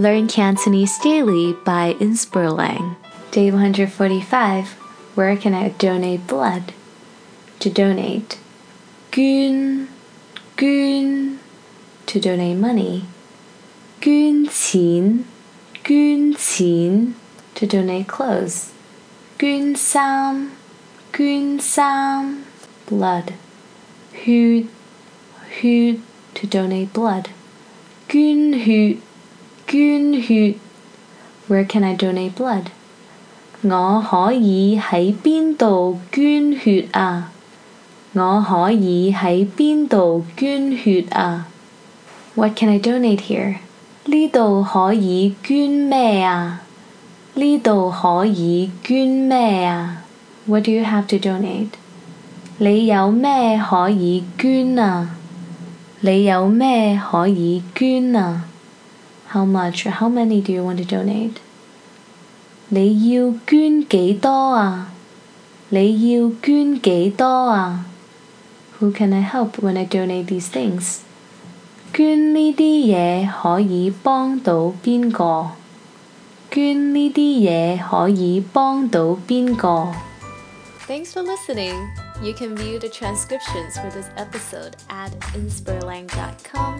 Learn Cantonese Daily by InspirLang. Day 145 Where can I donate blood? To donate. Gün, gün. To donate money. Gün qin, gün qin. To donate clothes. Gün sam, gün sam. Blood. Hud, hud. To donate blood. Gün hud gun hu. Where can I donate blood? 我可以喺邊度捐血啊？我可以喺邊度捐血啊？What can I donate here？呢度可以捐咩啊？呢度可以捐咩啊？What do you have to donate？你有咩可以捐啊？你有咩可以捐啊 ？How much or how many do you want to donate？你要捐几多啊？你要捐几多啊？Who can I help when I donate these things？捐呢啲嘢可以帮到边个？捐呢啲嘢可以帮到边个？Thanks for listening. You can view the transcriptions for this episode at inspirlang.com